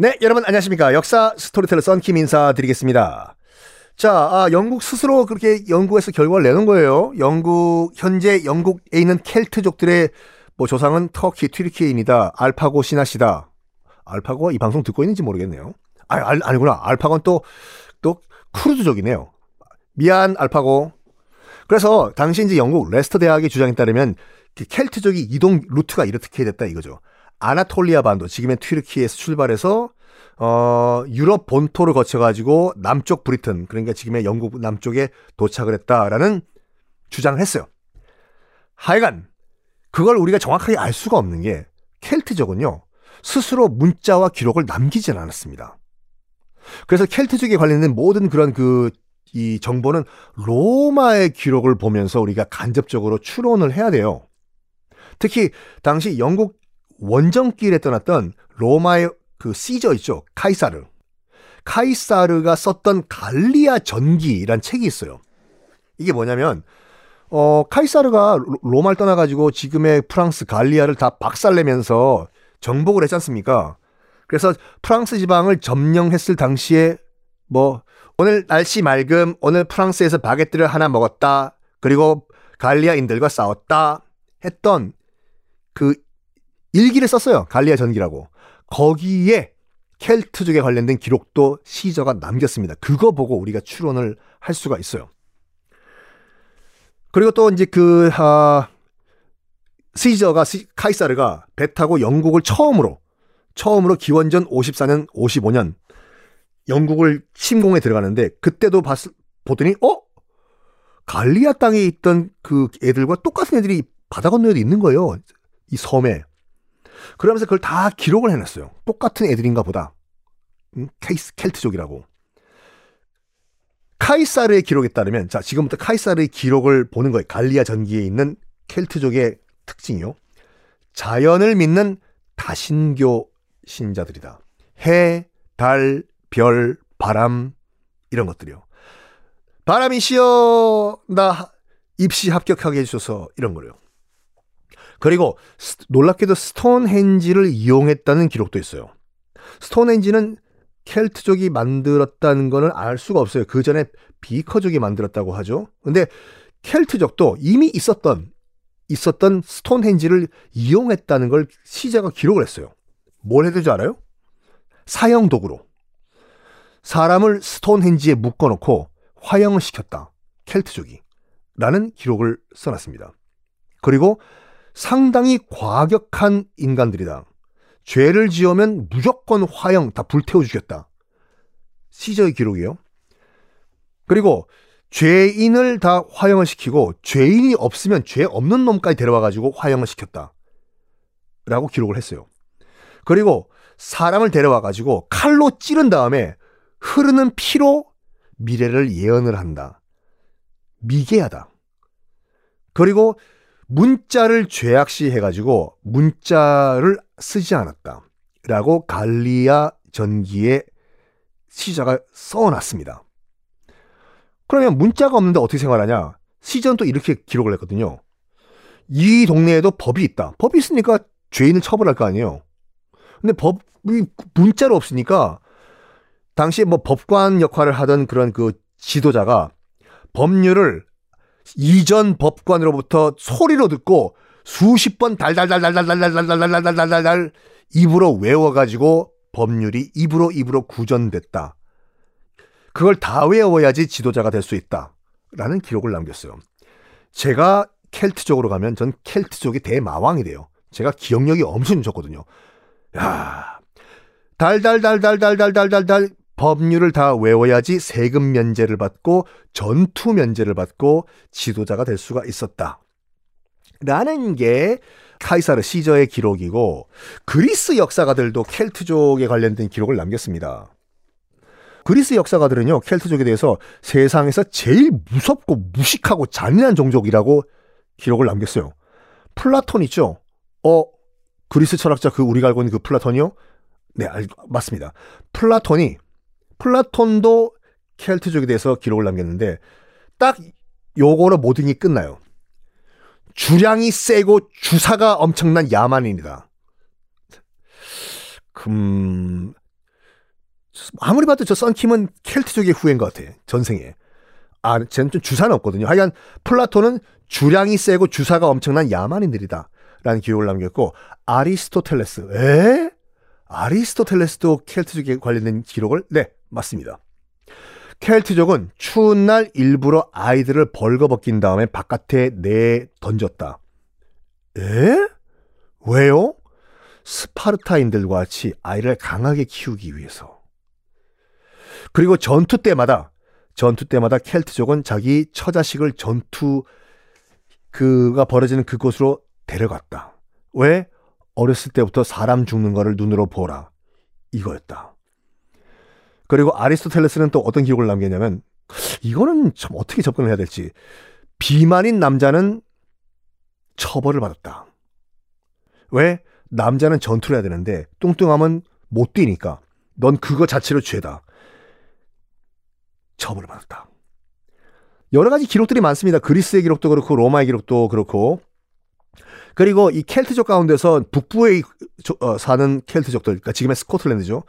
네, 여러분 안녕하십니까. 역사 스토리텔러 썬킴 인사드리겠습니다. 자, 아, 영국 스스로 그렇게 연구해서 결과를 내놓은 거예요. 영국, 현재 영국에 있는 켈트족들의 뭐 조상은 터키, 튀르키예입니다. 알파고 시나씨다. 알파고가 이 방송 듣고 있는지 모르겠네요. 아, 알, 아니구나. 알파고는 또, 또 쿠르드족이네요. 미안, 알파고. 그래서 당시 이제 영국 레스터 대학의 주장에 따르면 켈트족이 이동 루트가 이렇게 됐다 이거죠. 아나톨리아 반도, 지금의 튀르키에서 출발해서 어, 유럽 본토를 거쳐가지고 남쪽 브리튼, 그러니까 지금의 영국 남쪽에 도착을 했다라는 주장을 했어요. 하여간, 그걸 우리가 정확하게 알 수가 없는 게 켈트족은요, 스스로 문자와 기록을 남기진 않았습니다. 그래서 켈트족에 관련된 모든 그런 그, 이 정보는 로마의 기록을 보면서 우리가 간접적으로 추론을 해야 돼요. 특히 당시 영국 원정길에 떠났던 로마의 그 시저 있죠. 카이사르. 카이사르가 썼던 갈리아 전기란 책이 있어요. 이게 뭐냐면 어 카이사르가 로마를 떠나가지고 지금의 프랑스 갈리아를 다 박살내면서 정복을 했지 않습니까? 그래서 프랑스 지방을 점령했을 당시에 뭐 오늘 날씨 맑음 오늘 프랑스에서 바게트를 하나 먹었다 그리고 갈리아인들과 싸웠다 했던 그 일기를 썼어요. 갈리아 전기라고. 거기에 켈트족에 관련된 기록도 시저가 남겼습니다. 그거 보고 우리가 추론을 할 수가 있어요. 그리고 또 이제 그, 아, 시저가, 시, 카이사르가 배 타고 영국을 처음으로, 처음으로 기원전 54년, 55년 영국을 침공에 들어가는데 그때도 봤, 보더니, 어? 갈리아 땅에 있던 그 애들과 똑같은 애들이 바다 건너에도 있는 거예요. 이 섬에. 그러면서 그걸 다 기록을 해놨어요. 똑같은 애들인가 보다. 음, 케이스, 켈트족이라고. 카이사르의 기록에 따르면, 자, 지금부터 카이사르의 기록을 보는 거예요. 갈리아 전기에 있는 켈트족의 특징이요. 자연을 믿는 다신교 신자들이다. 해, 달, 별, 바람, 이런 것들이요. 바람이 시어, 나 입시 합격하게 해주셔서 이런 거요. 그리고 놀랍게도 스톤헨지를 이용했다는 기록도 있어요. 스톤헨지는 켈트족이 만들었다는 거는 알 수가 없어요. 그 전에 비커족이 만들었다고 하죠. 근데 켈트족도 이미 있었던 있었던 스톤헨지를 이용했다는 걸 시자가 기록을 했어요. 뭘 해야 되지 알아요? 사형 도구로 사람을 스톤헨지에 묶어놓고 화형을 시켰다. 켈트족이 라는 기록을 써놨습니다. 그리고 상당히 과격한 인간들이다. 죄를 지으면 무조건 화형 다 불태워 주겠다. 시저의 기록이에요. 그리고 죄인을 다 화형을 시키고 죄인이 없으면 죄 없는 놈까지 데려와 가지고 화형을 시켰다. 라고 기록을 했어요. 그리고 사람을 데려와 가지고 칼로 찌른 다음에 흐르는 피로 미래를 예언을 한다. 미개하다. 그리고 문자를 죄악시 해가지고 문자를 쓰지 않았다. 라고 갈리아 전기에 시자가 써놨습니다. 그러면 문자가 없는데 어떻게 생활하냐? 시전 또 이렇게 기록을 했거든요. 이 동네에도 법이 있다. 법이 있으니까 죄인을 처벌할 거 아니에요. 근데 법이 문자로 없으니까 당시에 뭐 법관 역할을 하던 그런 그 지도자가 법률을 이전 법관으로부터 소리로 듣고 수십 번 달달달달달달달달달달달달 입으로 외워가지고 법률이 입으로 입으로 구전됐다. 그걸 다 외워야지 지도자가 될 수 있다. 라는 기록을 남겼어요. 제가 켈트족으로 가면 전 켈트족의 대마왕이 돼요. 제가 기억력이 엄청 좋거든요. 야, 달달달달달달달달달 법률을 다 외워야지 세금 면제를 받고 전투 면제를 받고 지도자가 될 수가 있었다. 라는 게 카이사르 시저의 기록이고 그리스 역사가들도 켈트족에 관련된 기록을 남겼습니다. 그리스 역사가들은요, 켈트족에 대해서 세상에서 제일 무섭고 무식하고 잔인한 종족이라고 기록을 남겼어요. 플라톤 있죠? 어, 그리스 철학자 그 우리가 알고 있는 그 플라톤이요? 네, 알, 맞습니다. 플라톤이, 플라톤도 켈트족에 대해서 기록을 남겼는데, 딱 요거로 모든 게 끝나요. 주량이 세고 주사가 엄청난 야만인이다. 음, 아무리 봐도 저 썬킴은 켈트족의 후예인 것 같아. 전생에. 아, 저는 좀 주사는 없거든요. 하여간 플라톤은 주량이 세고 주사가 엄청난 야만인들이다. 라는 기록을 남겼고, 아리스토텔레스. 에? 아리스토텔레스도 켈트족에 관련된 기록을? 네, 맞습니다. 켈트족은 추운 날 일부러 아이들을 벌거벗긴 다음에 바깥에 내 던졌다. 에? 왜요? 스파르타인들과 같이 아이를 강하게 키우기 위해서. 그리고 전투 때마다 전투 때마다 켈트족은 자기 처자식을 전투 그가 벌어지는 그곳으로 데려갔다. 왜? 어렸을 때부터 사람 죽는 거를 눈으로 보라. 이거였다. 그리고 아리스토텔레스는 또 어떤 기록을 남겼냐면 이거는 참 어떻게 접근을 해야 될지 비만인 남자는 처벌을 받았다. 왜? 남자는 전투를 해야 되는데 뚱뚱하면 못 뛰니까 넌 그거 자체로 죄다. 처벌을 받았다. 여러 가지 기록들이 많습니다. 그리스의 기록도 그렇고 로마의 기록도 그렇고 그리고 이 켈트족 가운데서 북부에 어, 사는 켈트족들, 그러니까 지금의 스코틀랜드죠.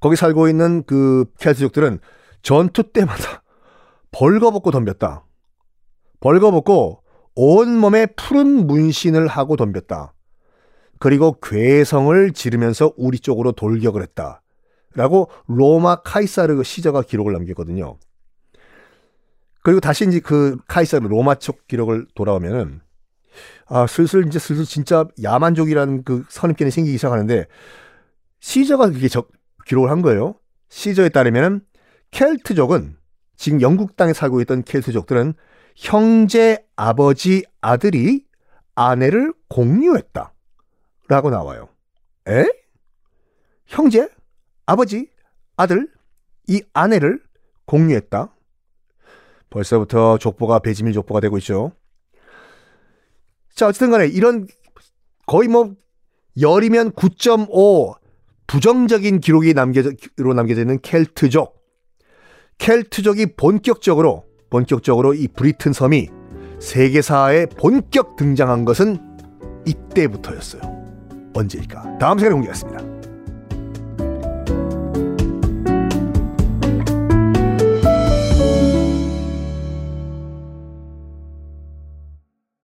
거기 살고 있는 그 켈트족들은 전투 때마다 벌거벗고 덤볐다. 벌거벗고 온몸에 푸른 문신을 하고 덤볐다. 그리고 괴성을 지르면서 우리 쪽으로 돌격을 했다. 라고 로마 카이사르 시저가 기록을 남겼거든요. 그리고 다시 이제 그 카이사르 로마 쪽 기록을 돌아오면은 아 슬슬 이제 슬슬 진짜 야만족이라는 그 선입견이 생기기 시작하는데 시저가 그게 적, 기록을 한 거예요. 시저에 따르면은 켈트족은 지금 영국 땅에 살고 있던 켈트족들은 형제, 아버지, 아들이 아내를 공유했다. 라고 나와요. 에? 형제, 아버지, 아들, 이 아내를 공유했다. 벌써부터 족보가 배지밀 족보가 되고 있죠. 자, 어쨌든 간에 이런 거의 뭐 열이면 9.5 부정적인 기록이 남겨져, 남겨져 있는 켈트족. 켈트족이 본격적으로, 본격적으로 이 브리튼 섬이 세계사에 본격 등장한 것은 이때부터였어요. 언제일까? 다음 시간에 공개하겠습니다.